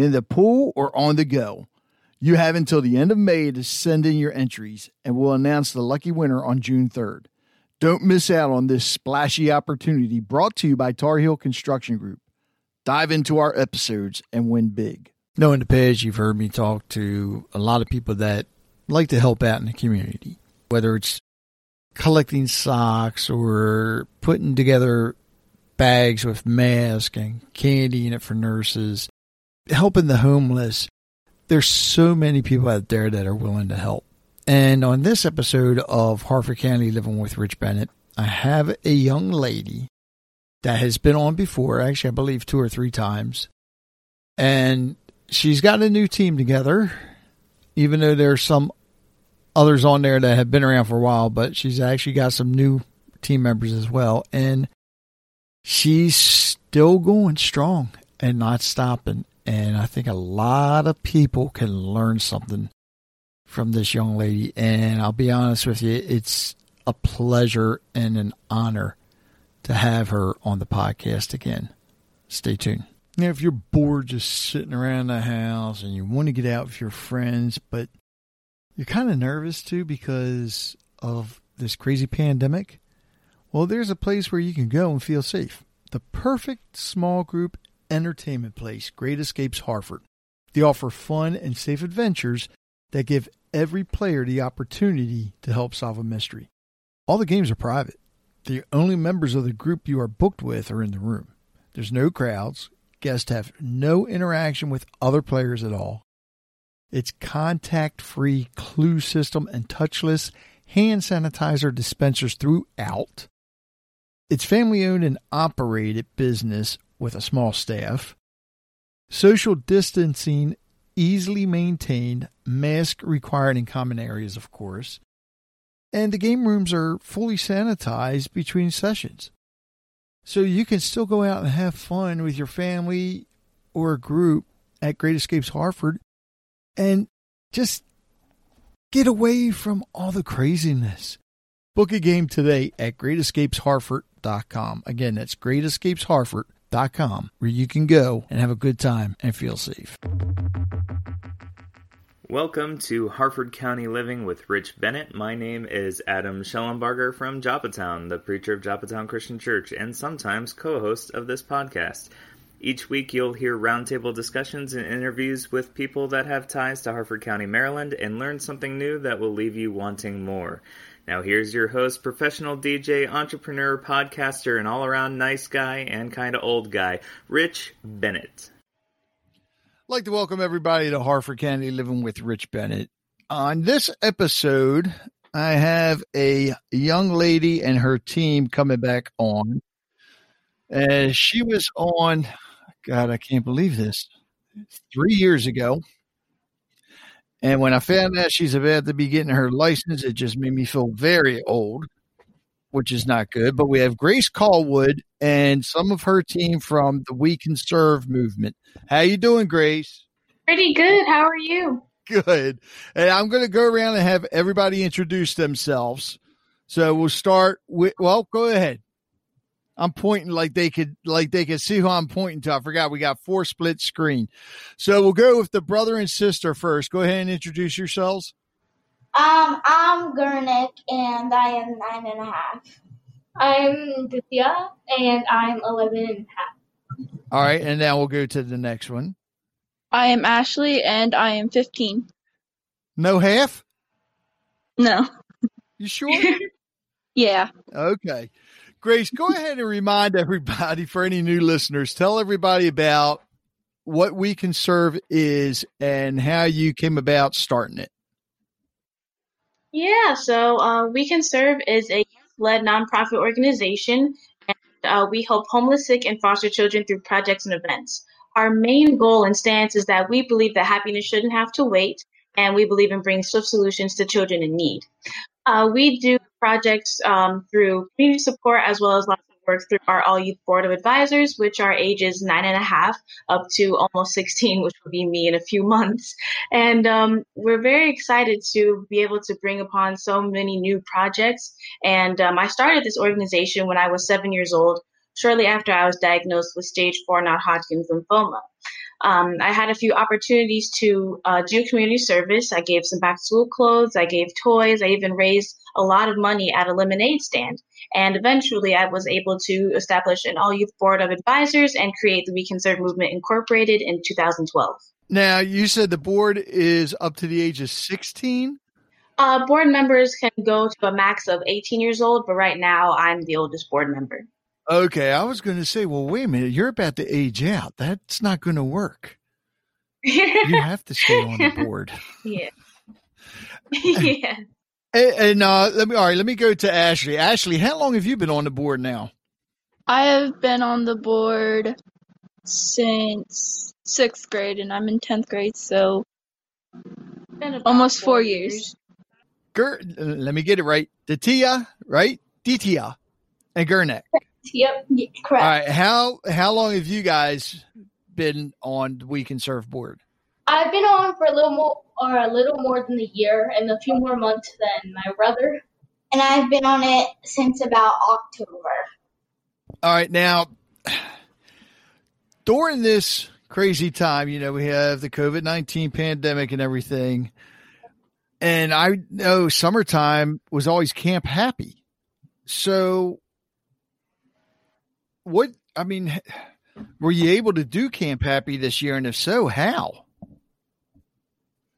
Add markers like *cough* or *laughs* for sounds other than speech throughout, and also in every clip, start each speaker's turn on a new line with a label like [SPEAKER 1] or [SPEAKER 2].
[SPEAKER 1] in the pool, or on the go. You have until the end of May to send in your entries, and we'll announce the lucky winner on June 3rd. Don't miss out on this splashy opportunity brought to you by Tar Heel Construction Group. Dive into our episodes and win big. No, in the past, you've heard me talk to a lot of people that like to help out in the community, whether it's collecting socks or putting together bags with masks and candy in it for nurses, helping the homeless. There's so many people out there that are willing to help. And on this episode of Harford County Living with Rich Bennett, I have a young lady that has been on before, actually, I believe two or three times. And she's got a new team together, even though there's some others on there that have been around for a while, but she's actually got some new team members as well. And she's still going strong and not stopping. And I think a lot of people can learn something from this young lady. And I'll be honest with you, it's a pleasure and an honor to have her on the podcast again. Stay tuned. Now, if you're bored just sitting around the house and you want to get out with your friends, but you're kind of nervous too because of this crazy pandemic, well, there's a place where you can go and feel safe. The perfect small group entertainment place, Great Escapes Harford. They offer fun and safe adventures that give every player the opportunity to help solve a mystery. All the games are private. The only members of the group you are booked with are in the room. There's no crowds. Guests have no interaction with other players at all. It's contact free clue system and touchless hand sanitizer dispensers throughout. It's family owned and operated business with a small staff. Social distancing easily maintained, mask required in common areas, of course. And the game rooms are fully sanitized between sessions. So you can still go out and have fun with your family or a group at Great Escapes Harford and just get away from all the craziness. Book a game today at greatescapesharford.com. Again, that's greatescapesharford.com where you can go and have a good time and feel safe.
[SPEAKER 2] Welcome to Harford County Living with Rich Bennett. My name is Adam Schellenbarger from Joppatowne, the preacher of Joppatowne Christian Church, and sometimes co host of this podcast. Each week, you'll hear roundtable discussions and interviews with people that have ties to Harford County, Maryland, and learn something new that will leave you wanting more. Now, here's your host, professional DJ, entrepreneur, podcaster, and all around nice guy and kind of old guy, Rich Bennett.
[SPEAKER 1] I'd like to welcome everybody to Harford County Living with Rich Bennett. On this episode, I have a young lady and her team coming back on. Uh, she was on, God, I can't believe this, three years ago. And when I found out she's about to be getting her license, it just made me feel very old, which is not good. But we have Grace Callwood and some of her team from the We Can Serve movement. How you doing, Grace?
[SPEAKER 3] Pretty good. How are you?
[SPEAKER 1] Good. And I'm going to go around and have everybody introduce themselves. So we'll start with. Well, go ahead. I'm pointing like they could like they could see who I'm pointing to. I forgot we got four split screen. So we'll go with the brother and sister first. Go ahead and introduce yourselves.
[SPEAKER 4] Um, I'm Gurnik and I am nine and a half.
[SPEAKER 3] I'm Dithya and I'm 11 and a half.
[SPEAKER 1] All right, and now we'll go to the next one.
[SPEAKER 5] I am Ashley and I am 15.
[SPEAKER 1] No half?
[SPEAKER 5] No.
[SPEAKER 1] You sure? *laughs*
[SPEAKER 5] Yeah.
[SPEAKER 1] okay. Grace, go ahead and remind everybody for any new listeners, tell everybody about what We Can Serve is and how you came about starting it.
[SPEAKER 6] Yeah, so uh, We Can Serve is a led nonprofit organization, and uh, we help homeless, sick, and foster children through projects and events. Our main goal and stance is that we believe that happiness shouldn't have to wait, and we believe in bringing swift solutions to children in need. Uh, we do projects um, through community support as well as lots of work through our All Youth Board of Advisors, which are ages nine and a half up to almost 16, which will be me in a few *laughs* months. And um, we're very excited to be able to bring upon so many new projects. And um, I started this organization when I was seven years old, shortly after I was diagnosed with stage four non Hodgkin's lymphoma. Um, I had a few opportunities to uh, do community service. I gave some back to school clothes, I gave toys, I even raised a lot of money at a lemonade stand. And eventually, I was able to establish an all youth board of advisors and create the We Can Serve Movement Incorporated in 2012.
[SPEAKER 1] Now, you said the board is up to the age of 16?
[SPEAKER 6] Uh, board members can go to a max of 18 years old, but right now I'm the oldest board member.
[SPEAKER 1] Okay, I was going to say, well, wait a minute, you're about to age out. That's not going to work. You *laughs* have to stay on the board.
[SPEAKER 6] yeah. *laughs* yeah.
[SPEAKER 1] And, and uh, let me all right. Let me go to Ashley. Ashley, how long have you been on the board now?
[SPEAKER 5] I have been on the board since sixth grade, and I'm in tenth grade, so
[SPEAKER 6] Been
[SPEAKER 5] almost four years.
[SPEAKER 1] Ger, let me get it right. Datia, right? Ditia, and Gurnek.
[SPEAKER 3] Yep.
[SPEAKER 4] Yeah, correct.
[SPEAKER 1] right. How how long have you guys been on the We Can Serve board?
[SPEAKER 3] I've been on for a little more or a little more than a year and a few more months than my brother.
[SPEAKER 4] And I've been on it since about October.
[SPEAKER 1] All right. Now, during this crazy time, you know, we have the COVID 19 pandemic and everything. And I know summertime was always Camp Happy. So, what, I mean, *sighs* were you able to do Camp Happy this year? And if so, how?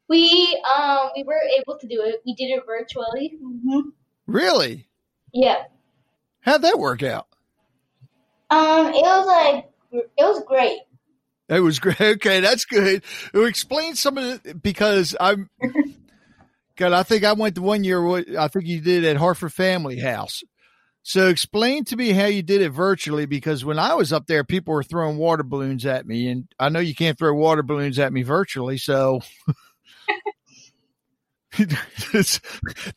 [SPEAKER 3] We um we were able to do it. We did it virtually.
[SPEAKER 4] hmm
[SPEAKER 1] Really?
[SPEAKER 3] Yeah.
[SPEAKER 1] How'd that work out?
[SPEAKER 4] Um, it was like it was great.
[SPEAKER 1] It was great. *laughs* Okay, that's good. Explain some of it because I'm. *laughs* God, I think I went to one year. I think you did at Harford Family House. So explain to me how you did it virtually because when I was up there, people were throwing water balloons at me, and I know you can't throw water balloons at me virtually. So *laughs* this,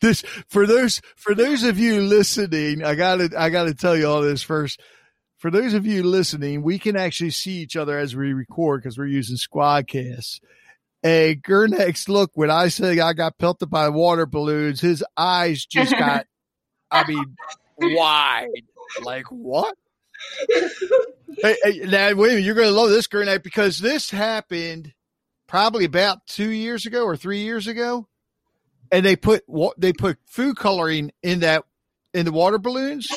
[SPEAKER 1] this for those for those of you listening, I gotta I gotta tell you all this first. For those of you listening, we can actually see each other as we record because we're using Squadcast. And Gurnek's look when I say I got pelted by water balloons, his eyes just got, I mean, *laughs* wide. *laughs* Like what? *laughs* hey, hey, now wait you're going to love this, Gurnek, because this happened probably about two years ago or three years ago, and they put wa- they put food coloring in that in the water balloons.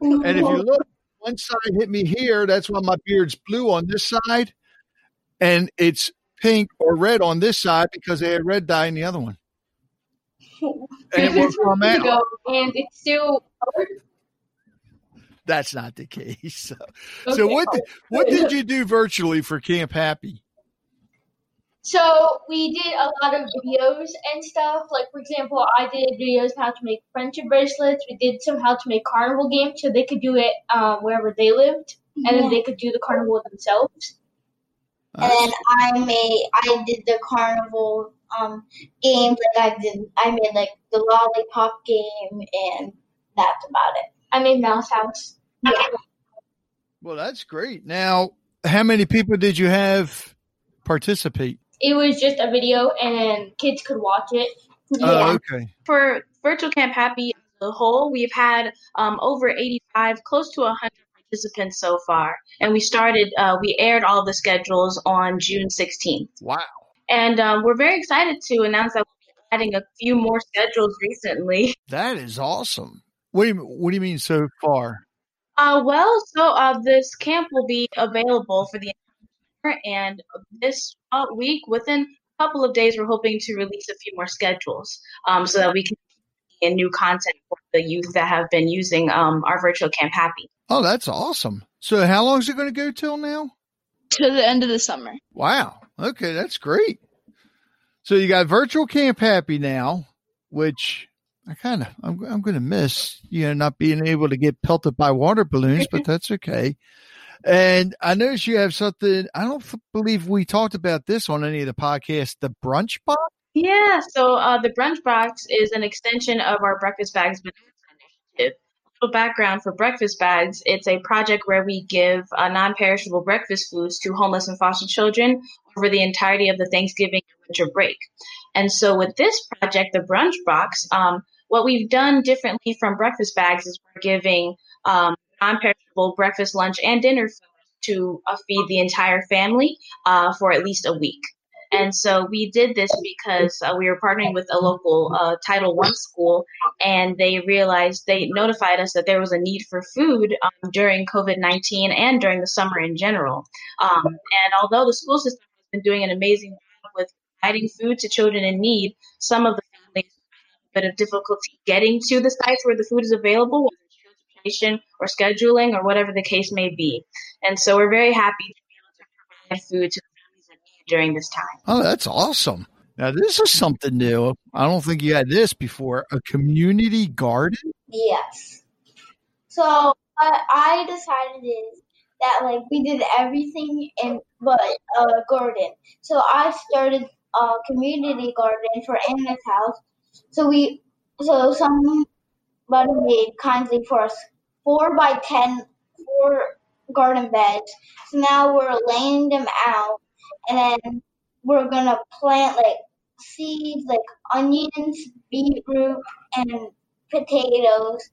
[SPEAKER 1] And if you *laughs* look, one side hit me here. That's why my beard's blue on this side, and it's pink or red on this side because they had red dye in the other one. And it was from
[SPEAKER 3] Years ago, and it's still
[SPEAKER 1] That's not the case. *laughs* So,
[SPEAKER 3] okay.
[SPEAKER 1] so what did, what did you do virtually for Camp Happy?
[SPEAKER 3] So we did a lot of videos and stuff. Like for example, I did videos how to make friendship bracelets. We did some how to make carnival games so they could do it um, wherever they lived, and then they could do the carnival themselves.
[SPEAKER 4] And then I made I did the carnival um games like I did I made like the lollipop game and that's about it.
[SPEAKER 3] I made Mouse House.
[SPEAKER 4] Yeah.
[SPEAKER 1] Well, that's great. Now, how many people did you have participate?
[SPEAKER 3] It was just a video, and kids could watch it.
[SPEAKER 1] Oh, okay.
[SPEAKER 6] For Virtual Camp Happy as a whole, we've had um, over 85, close to 100 participants so far. And we started, uh, we aired all the schedules on June 16th.
[SPEAKER 1] Wow.
[SPEAKER 6] And um, we're very excited to announce that we'll be adding a few more schedules recently.
[SPEAKER 1] That is awesome. What do you, what do you mean so far?
[SPEAKER 6] Uh, well, so uh, this camp will be available for the summer, and this uh, week, within a couple of days, we're hoping to release a few more schedules um, so that we can in new content for the youth that have been using um, our virtual Camp Happy.
[SPEAKER 1] Oh, that's awesome. So, how long is it going to go till now?
[SPEAKER 5] To the end of the summer.
[SPEAKER 1] Wow. Okay, that's great. So you got virtual Camp Happy now, which I kind of I'm I'm going to miss, you know, not being able to get pelted by water balloons, but *laughs* that's okay. And I notice you have something. I don't f- believe we talked about this on any of the podcasts. The brunch box.
[SPEAKER 6] Yeah, so uh, the brunch box is an extension of our breakfast bags initiative. A little background for breakfast bags: it's a project where we give uh, non-perishable breakfast foods to homeless and foster children over the entirety of the Thanksgiving and winter break. And so, with this project, the brunch box, um, what we've done differently from breakfast bags is we're giving um, non-perishable breakfast, lunch, and dinner food to uh, feed the entire family uh, for at least a week. And so we did this because uh, we were partnering with a local uh, Title One school, and they realized they notified us that there was a need for food um, during COVID nineteen and during the summer in general. Um, and although the school system has been doing an amazing job with providing food to children in need, some of the bit of difficulty getting to the sites where the food is available, whether it's transportation or scheduling or whatever the case may be. And so we're very happy to be able to provide food to families during this time.
[SPEAKER 1] Oh, that's awesome. Now, this is something new. I don't think you had this before. A community garden?
[SPEAKER 4] Yes. So what I decided is that like we did everything in but a garden. So I started a community garden for Anna's house. So we so somebody made kindly for us four by ten four garden beds. So now we're laying them out and then we're gonna plant like seeds like onions, beetroot, and potatoes.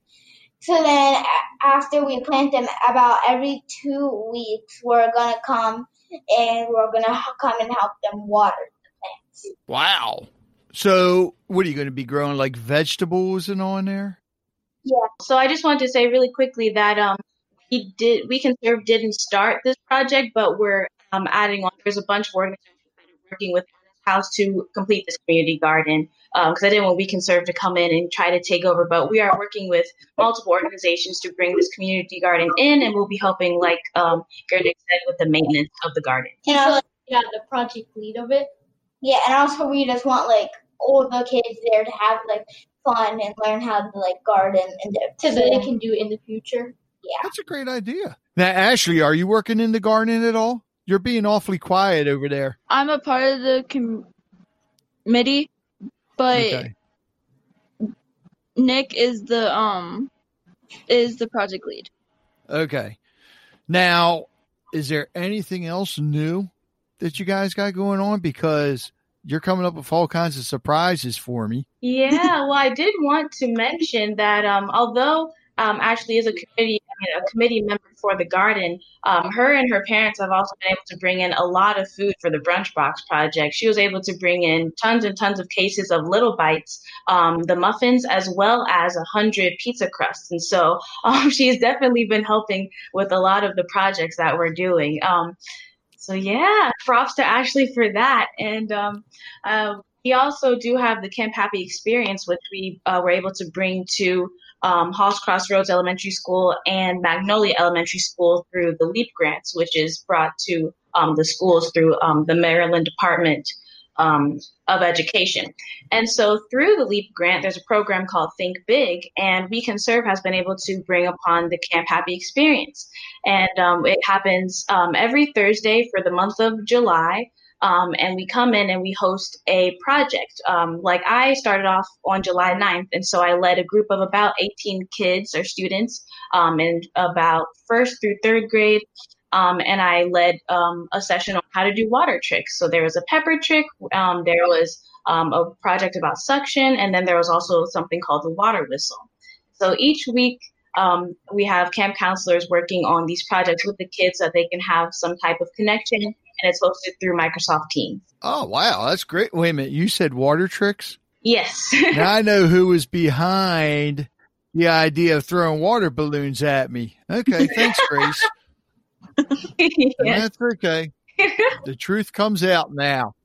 [SPEAKER 4] So then after we plant them, about every two weeks, we're gonna come and we're gonna come and help them water the plants.
[SPEAKER 1] Wow. So what are you going to be growing like vegetables and on there?
[SPEAKER 6] Yeah. So I just wanted to say really quickly that um we did We Can Serve didn't start this project, but we're um, adding on. There's a bunch of organizations working with House to complete this community garden because um, I didn't want We Can Serve to come in and try to take over, but we are working with multiple organizations to bring this community garden in, and we'll be helping, like um, Gerdick said, with the maintenance of the garden.
[SPEAKER 3] And also, yeah, the project lead of it.
[SPEAKER 4] Yeah, and also we just want like all the kids there to have like fun and learn how to like garden and
[SPEAKER 3] so that they can do it in the future.
[SPEAKER 4] Yeah,
[SPEAKER 1] that's a great idea. Now, Ashley, are you working in the garden at all? You're being awfully quiet over there.
[SPEAKER 5] I'm a part of the committee, but okay. Nick is the um is the project lead.
[SPEAKER 1] Okay. Now, is there anything else new that you guys got going on? Because you're coming up with all kinds of surprises for me.
[SPEAKER 6] Yeah, *laughs* well, I did want to mention that um, although um, Ashley is a committee a committee member for the garden. Um, her and her parents have also been able to bring in a lot of food for the brunch box project. She was able to bring in tons and tons of cases of little bites, um, the muffins, as well as a hundred pizza crusts. And so *laughs* um, she's definitely been helping with a lot of the projects that we're doing. So yeah, props to Ashley for that. And um, uh, we also do have the Camp Happy experience, which we uh, were able to bring to um, Halls Crossroads Elementary School and Magnolia Elementary School through the LEAP grants, which is brought to um, the schools through um, the Maryland Department um, of Education. And so through the LEAP grant, there's a program called Think Big, and We Can Serve has been able to bring upon the Camp Happy experience. And um, it happens um, every Thursday for the month of July. Um, and we come in and we host a project. Um, like I started off on July 9th, and so I led a group of about 18 kids or students um, in about first through third grade. Um, and I led um, a session on how to do water tricks. So there was a pepper trick, um, there was a project about suction, and then there was also something called the water whistle. So each week, um, we have camp counselors working on these projects with the kids so that they can have some type of connection, and it's hosted through Microsoft Teams.
[SPEAKER 1] Oh, wow. That's great. Wait a minute. You said water tricks?
[SPEAKER 6] Yes. *laughs*
[SPEAKER 1] now I know who was behind the idea of throwing water balloons at me. Okay. Thanks, Grace. *laughs* yes. That's okay. the truth comes out now.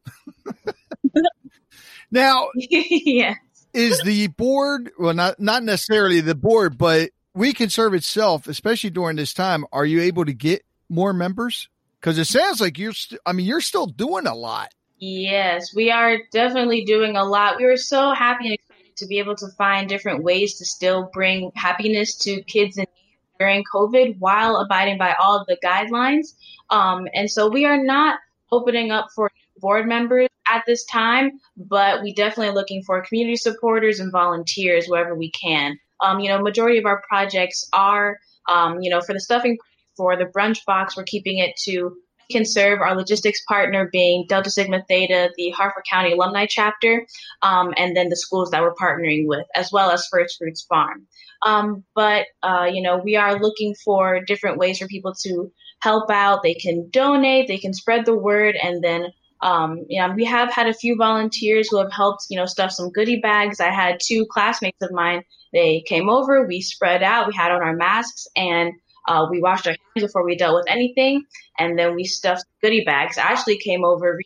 [SPEAKER 1] *laughs* now, *laughs*
[SPEAKER 6] yes.
[SPEAKER 1] is the board well not not necessarily the board, but We Can Serve itself, especially during this time, are you able to get more members? Because it sounds like you're. St- I mean, you're still doing a lot.
[SPEAKER 6] Yes, we are definitely doing a lot. We were so happy and excited to be able to find different ways to still bring happiness to kids in need during COVID while abiding by all of the guidelines. Um, and so we are not opening up for board members at this time, but we definitely are looking for community supporters and volunteers wherever we can. Um, you know, majority of our projects are, um, you know, for the stuffing for the brunch box, we're keeping it to can serve our logistics partner being Delta Sigma Theta, the Harford County Alumni Chapter, um, and then the schools that we're partnering with, as well as First Fruits Farm. Um, but, uh, you know, we are looking for different ways for people to help out. They can donate, they can spread the word, and then um, yeah, we have had a few volunteers who have helped, you know, stuff some goodie bags. I had two classmates of mine. They came over, we spread out, we had on our masks, and uh, we washed our hands before we dealt with anything, and then we stuffed goodie bags. I actually came over.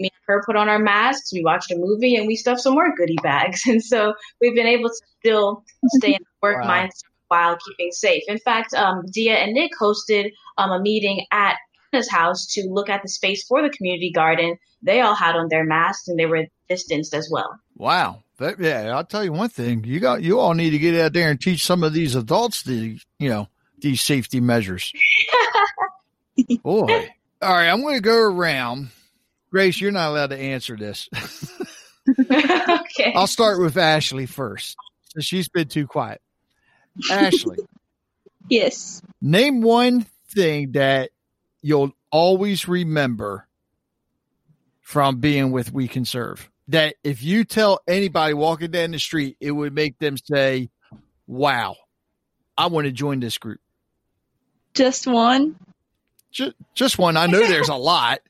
[SPEAKER 6] Me and her put on our masks. We watched a movie, and we stuffed some more goodie bags. *laughs* And so we've been able to still stay in the work
[SPEAKER 1] Wow.
[SPEAKER 6] mindset while keeping safe. In fact, um, Dia and Nick hosted um, a meeting at Anna's house to look at the space for the community garden. They all had on their masks, and they were distanced as well.
[SPEAKER 1] Wow. That, yeah, I'll tell you one thing. You got you all need to get out there and teach some of these adults the you know these safety measures. *laughs* Boy. All right, I'm going to go around. Grace, you're not allowed to answer this. *laughs*
[SPEAKER 6] okay.
[SPEAKER 1] I'll start with Ashley first. She's been too quiet. Ashley, *laughs*
[SPEAKER 5] Yes.
[SPEAKER 1] name one thing that you'll always remember from being with We Can Serve. That if you tell anybody walking down the street, it would make them say, Wow, I want to join this group.
[SPEAKER 5] Just one.
[SPEAKER 1] Just, just one. I know there's a lot,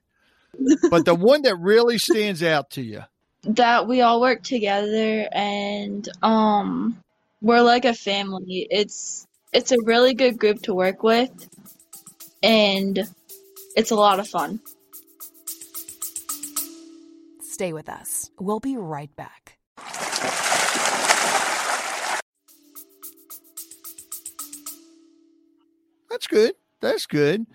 [SPEAKER 1] but the one that really stands out to you.
[SPEAKER 5] that we all work together and um we're like a family. It's it's a really good group to work with and it's a lot of fun.
[SPEAKER 7] Stay with us. We'll be right back.
[SPEAKER 1] That's good. That's good.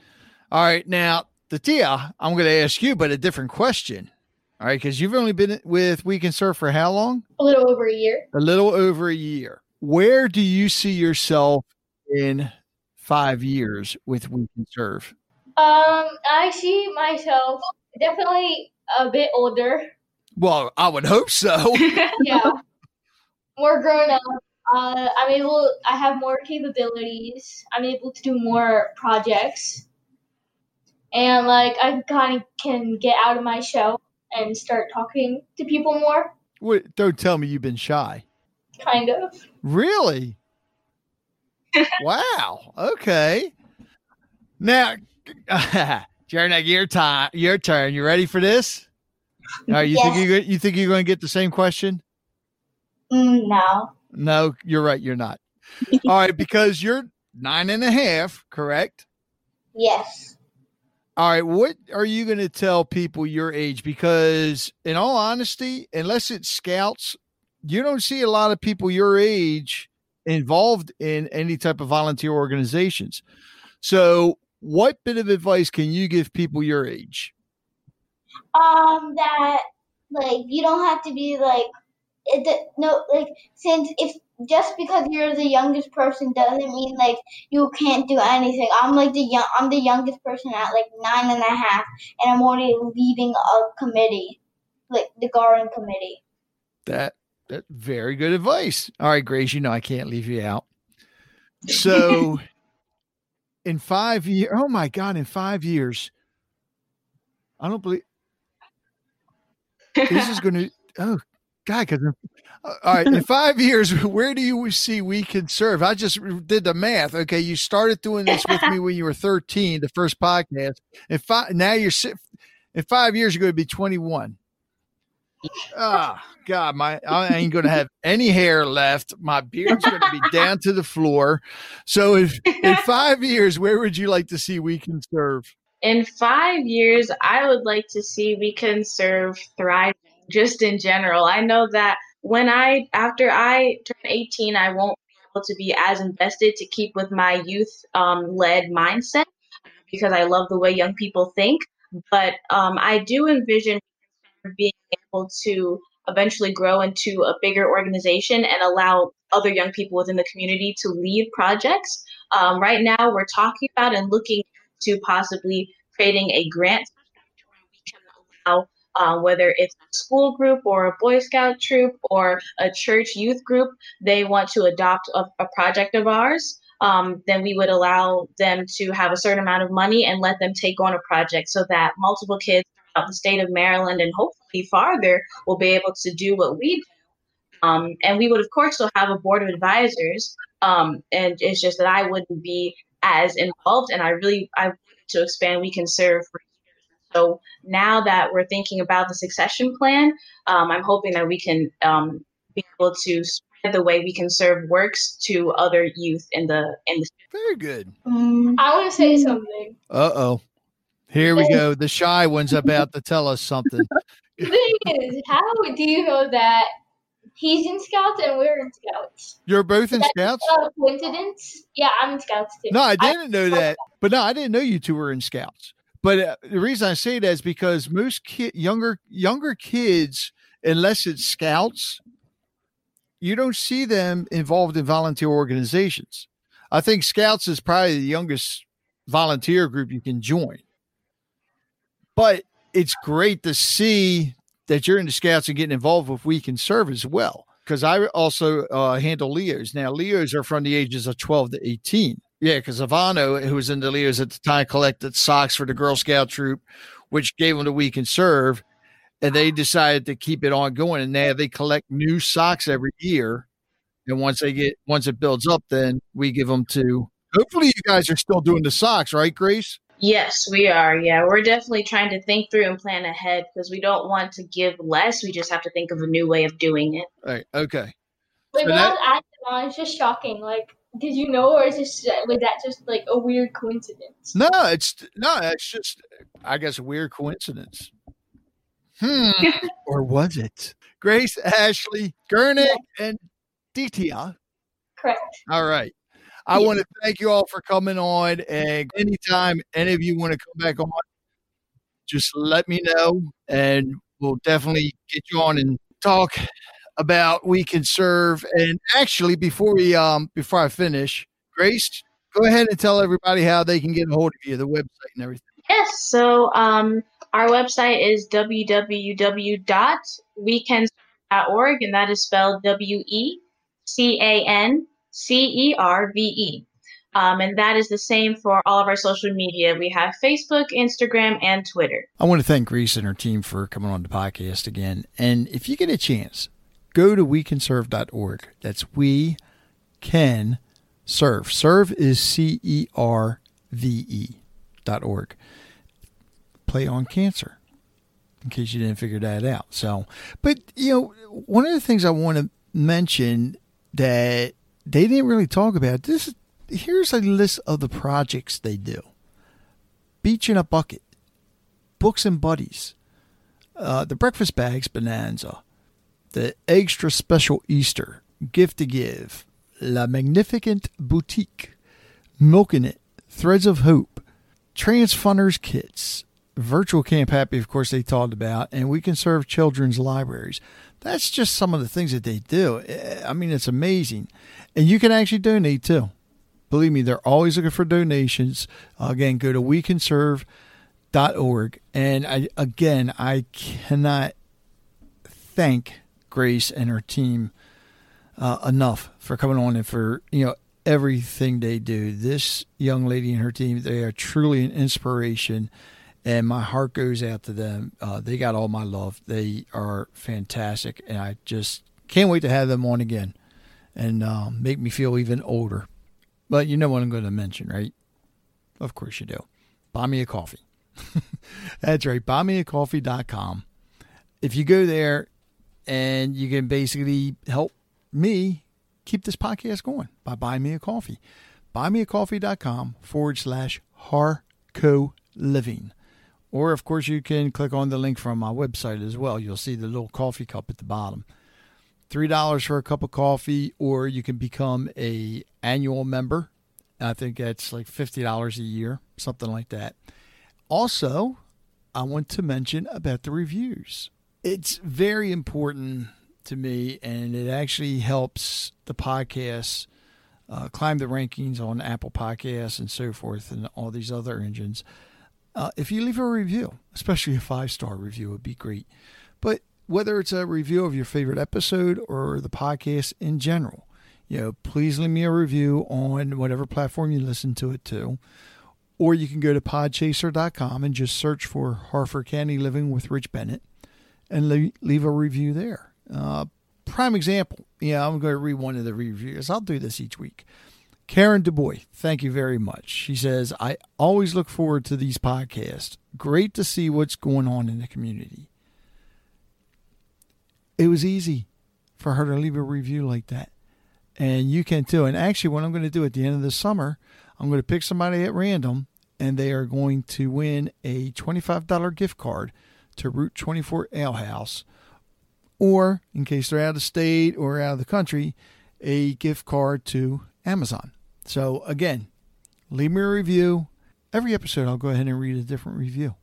[SPEAKER 1] All right. Now, the Tia, I'm going to ask you, but a different question. All right. Because you've only been with We Can Serve for how long?
[SPEAKER 3] A little over a year.
[SPEAKER 1] A little over a year. Where do you see yourself in five years with We Can Serve?
[SPEAKER 3] Um, I see myself definitely a bit older.
[SPEAKER 1] Well, I would hope so. *laughs*
[SPEAKER 3] Yeah, more grown up. Uh, I'm able. I have more capabilities. I'm able to do more projects, and like I kind of can get out of my shell and start talking to people more.
[SPEAKER 1] What, don't tell me you've been shy.
[SPEAKER 3] Kind of.
[SPEAKER 1] Really? *laughs* wow. Okay. Now, *laughs* Jarnack, your time, your turn. You ready for this? All right. You think
[SPEAKER 4] Yes.
[SPEAKER 1] you you think you're going to get the same question?
[SPEAKER 4] Mm, no.
[SPEAKER 1] No, you're right. You're not. All right, because you're nine and a half, correct? *laughs*
[SPEAKER 4] Yes.
[SPEAKER 1] All right. What are you going to tell people your age? Because, in all honesty, unless it's scouts, you don't see a lot of people your age involved in any type of volunteer organizations. So, what bit of advice can you give people your age?
[SPEAKER 4] Um, that like you don't have to be like it. No, like since if just because you're the youngest person doesn't mean like you can't do anything. I'm like the young. I'm the youngest person at like nine and a half, and I'm already leading a committee, like the garden committee.
[SPEAKER 1] That that very good advice. All right, Grace, you know I can't leave you out. So *laughs* in five years, oh my God, in five years, I don't believe *laughs* this is going to, oh God, because all right, in five years, *laughs* where do you see we can serve? I just did the math. Okay, you started doing this with me *laughs* when you were 13, the first podcast. And five, now you're in five years, you're going to be 21. Ah, God, my I ain't gonna have any hair left. My beard's gonna be *laughs* down to the floor. So, if in five years, where would you like to see we can serve?
[SPEAKER 6] In five years, I would like to see we can serve thriving just in general. I know that when I after I turn 18, I won't be able to be as invested to keep with my youth um, led mindset because I love the way young people think. But um, I do envision being able to eventually grow into a bigger organization and allow other young people within the community to lead projects. Um, right now, we're talking about and looking to possibly creating a grant allow uh, whether it's a school group or a Boy Scout troop or a church youth group, they want to adopt a, a project of ours. Um, then we would allow them to have a certain amount of money and let them take on a project so that multiple kids throughout the state of Maryland and hopefully farther will be able to do what we do. Um, and we would, of course, still have a board of advisors. Um, and it's just that I wouldn't be as involved. And I really, I want to expand We Can Serve for so now that we're thinking about the succession plan, um, I'm hoping that we can um, be able to spread the way we can serve works to other youth in the in the.
[SPEAKER 1] Very good.
[SPEAKER 3] Um, I want to say something.
[SPEAKER 1] Uh oh. Here we go. The shy one's *laughs* about to tell us something.
[SPEAKER 3] The thing is, how do you know that he's in scouts and we're in scouts?
[SPEAKER 1] You're both in
[SPEAKER 3] That's
[SPEAKER 1] scouts?
[SPEAKER 3] a coincidence? Yeah, I'm in scouts too.
[SPEAKER 1] No, I didn't know that. But no, I didn't know you two were in scouts. But uh, the reason I say that is because most ki- younger younger kids, unless it's scouts, you don't see them involved in volunteer organizations. I think scouts is probably the youngest volunteer group you can join. But it's great to see that you're in the scouts and getting involved with We Can Serve as well. Because I also uh, handle Leos. Now, Leos are from the ages of 12 to 18. Yeah, because Ivano, who was in the Leos at the time, collected socks for the Girl Scout troop, which gave them the We Can Serve. And they decided to keep it ongoing. And now they collect new socks every year. And once they get, once it builds up, then we give them to, hopefully, you guys are still doing the socks, right, Grace?
[SPEAKER 6] Yes, we are. Yeah, we're definitely trying to think through and plan ahead because we don't want to give less. We just have to think of a new way of doing it.
[SPEAKER 1] All right. Okay.
[SPEAKER 3] Like
[SPEAKER 1] So
[SPEAKER 3] when
[SPEAKER 1] that-
[SPEAKER 3] I was at it's just shocking. Like, did you know, or is this was that just like a weird coincidence?
[SPEAKER 1] No, it's no, it's just I guess a weird coincidence. Hmm. *laughs* or was it? Grace, Ashley, Gurnick, and Ditia.
[SPEAKER 3] Correct.
[SPEAKER 1] All right. I want to thank you all for coming on. And anytime any of you want to come back on, just let me know and we'll definitely get you on and talk about we can serve. And actually before we um before I finish, Grace, go ahead and tell everybody how they can get a hold of you, the website and everything.
[SPEAKER 6] Yes, so um, our website is www.wecancerve.org, and that is spelled W E C A N C E R V E. Um, and that is the same for all of our social media. We have Facebook, Instagram, and Twitter.
[SPEAKER 1] I want to thank Grace and her team for coming on the podcast again. And if you get a chance, go to wecancerve.org. That's we can serve. Serve is C E R V E dot org. Play on cancer, in case you didn't figure that out. So, but you know, one of the things I want to mention that they didn't really talk about this. Here's a list of the projects they do: Beach in a bucket, Books and Buddies, uh, the Breakfast Bags Bonanza, the Extra Special Easter, Gift to Give, La Magnificent Boutique, Milking It, Threads of Hope, Transfunners Kits, Virtual Camp Happy, of course, they talked about, and we can serve children's libraries. That's just some of the things that they do. Eh, I mean, it's amazing. And you can actually donate too. Believe me, they're always looking for donations. again, go to wecancerve.org. And I, again, I cannot thank Grace and her team uh, enough for coming on and for, you know, everything they do. This young lady and her team, they are truly an inspiration. And my heart goes out to them. Uh, they got all my love. They are fantastic. And I just can't wait to have them on again and um, make me feel even older. But you know what I'm going to mention, right? Of course you do. Buy me a coffee. *laughs* That's right. Buymeacoffee.com. If you go there and you can basically help me keep this podcast going by buying me a coffee. Buymeacoffee.com forward slash Harco Living. Or, of course, you can click on the link from my website as well. You'll see the little coffee cup at the bottom. three dollars for a cup of coffee, or you can become a annual member. I think that's like fifty dollars a year, something like that. Also, I want to mention about the reviews. It's very important to me, and it actually helps the podcast uh, climb the rankings on Apple Podcasts and so forth, and all these other engines. Uh, if you leave a review, especially a five star review, would be great. But whether it's a review of your favorite episode or the podcast in general, you know, please leave me a review on whatever platform you listen to it to. Or you can go to podchaser.com and just search for Harford County Living with Rich Bennett and leave, a review there. Uh, prime example, yeah, I'm going to read one of the reviews. I'll do this each week. Karen DuBois, thank you very much. She says, I always look forward to these podcasts. Great to see what's going on in the community. It was easy for her to leave a review like that. And you can too. And actually, what I'm going to do at the end of the summer, I'm going to pick somebody at random and they are going to win a $25 gift card to Route 24 Ale House. Or, in case they're out of state or out of the country, a gift card to Amazon. So, again, leave me a review. Every episode, I'll go ahead and read a different review.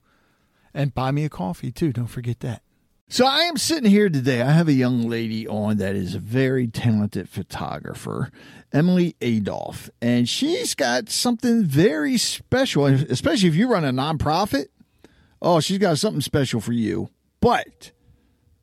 [SPEAKER 1] And buy me a coffee, too. Don't forget that. So, I am sitting here today. I have a young lady on that is a very talented photographer, Emily Adolph. And she's got something very special, especially if you run a nonprofit. Oh, she's got something special for you. But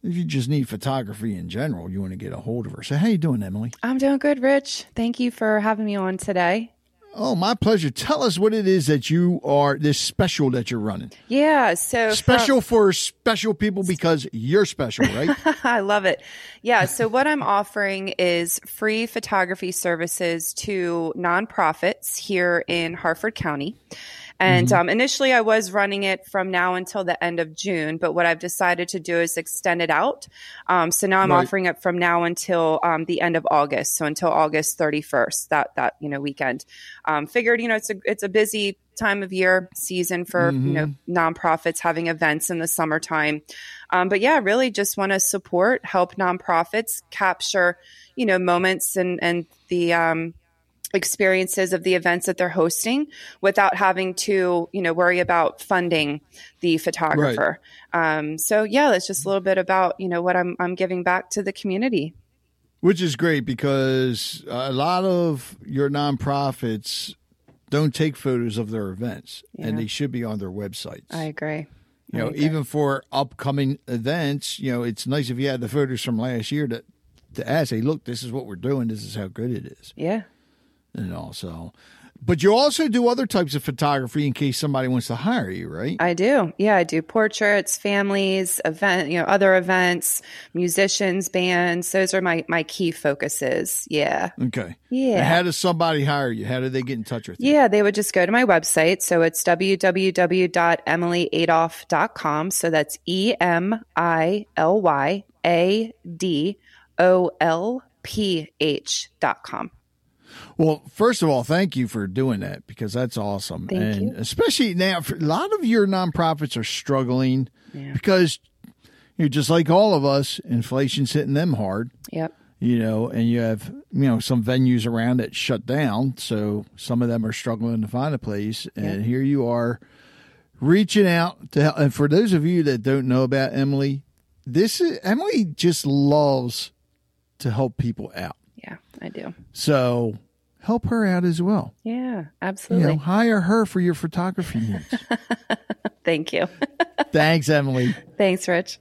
[SPEAKER 1] if you just need photography in general, you want to get a hold of her. So, how you doing, Emily?
[SPEAKER 8] I'm doing good, Rich. Thank you for having me on today.
[SPEAKER 1] Oh, my pleasure. Tell us what it is that you are this special that you're running.
[SPEAKER 8] Yeah, so
[SPEAKER 1] special from, for special people because you're special, right? *laughs*
[SPEAKER 8] I love it. Yeah, so what I'm offering is free photography services to nonprofits here in Harford County. And mm-hmm. um, initially, I was running it from now until the end of June, but what I've decided to do is extend it out. Um, so now I'm right. offering it from now until um, the end of August, so until August 31st, that that you know weekend. Um, figured, you know, it's a it's a busy time of year season for mm-hmm. you know nonprofits having events in the summertime. Um, but yeah, really just want to support, help nonprofits capture, you know, moments and and the um, experiences of the events that they're hosting without having to you know worry about funding the photographer. Right. um, so yeah that's just a little bit about you know what I'm, I'm giving back to the community.
[SPEAKER 1] Which is great because a lot of your nonprofits don't take photos of their events yeah. and they should be on their websites.
[SPEAKER 8] I agree.
[SPEAKER 1] You know
[SPEAKER 8] agree.
[SPEAKER 1] even for upcoming events you know it's nice if you had the photos from last year to to ask hey look this is what we're doing. This is how good it is.
[SPEAKER 8] Yeah
[SPEAKER 1] and also but you also do other types of photography in case somebody wants to hire you, right?
[SPEAKER 8] I do. Yeah, I do portraits, families, event, you know, other events, musicians, bands. Those are my my key focuses. Yeah.
[SPEAKER 1] Okay.
[SPEAKER 8] Yeah.
[SPEAKER 1] And how does somebody hire you? How do they get in touch with you?
[SPEAKER 8] Yeah, they would just go to my website. So it's www.emilyadolph.com. So that's E M I L Y A D O L P H dot com.
[SPEAKER 1] Well, first of all, thank you for doing that because that's awesome.
[SPEAKER 8] Thank
[SPEAKER 1] and
[SPEAKER 8] you.
[SPEAKER 1] especially now, a lot of your nonprofits are struggling
[SPEAKER 8] yeah.
[SPEAKER 1] because you're just like all of us, inflation's hitting them hard.
[SPEAKER 8] Yep.
[SPEAKER 1] You know, and you have, you know, some venues around that shut down. So some of them are struggling to find a place. And yep. here you are reaching out to help. And for those of you that don't know about Emily, this is Emily just loves to help people out.
[SPEAKER 8] Yeah, I do.
[SPEAKER 1] So help her out as well.
[SPEAKER 8] Yeah, absolutely.
[SPEAKER 1] You know, hire her for your photography needs. *laughs*
[SPEAKER 8] Thank you. *laughs*
[SPEAKER 1] Thanks, Emily.
[SPEAKER 8] Thanks, Rich.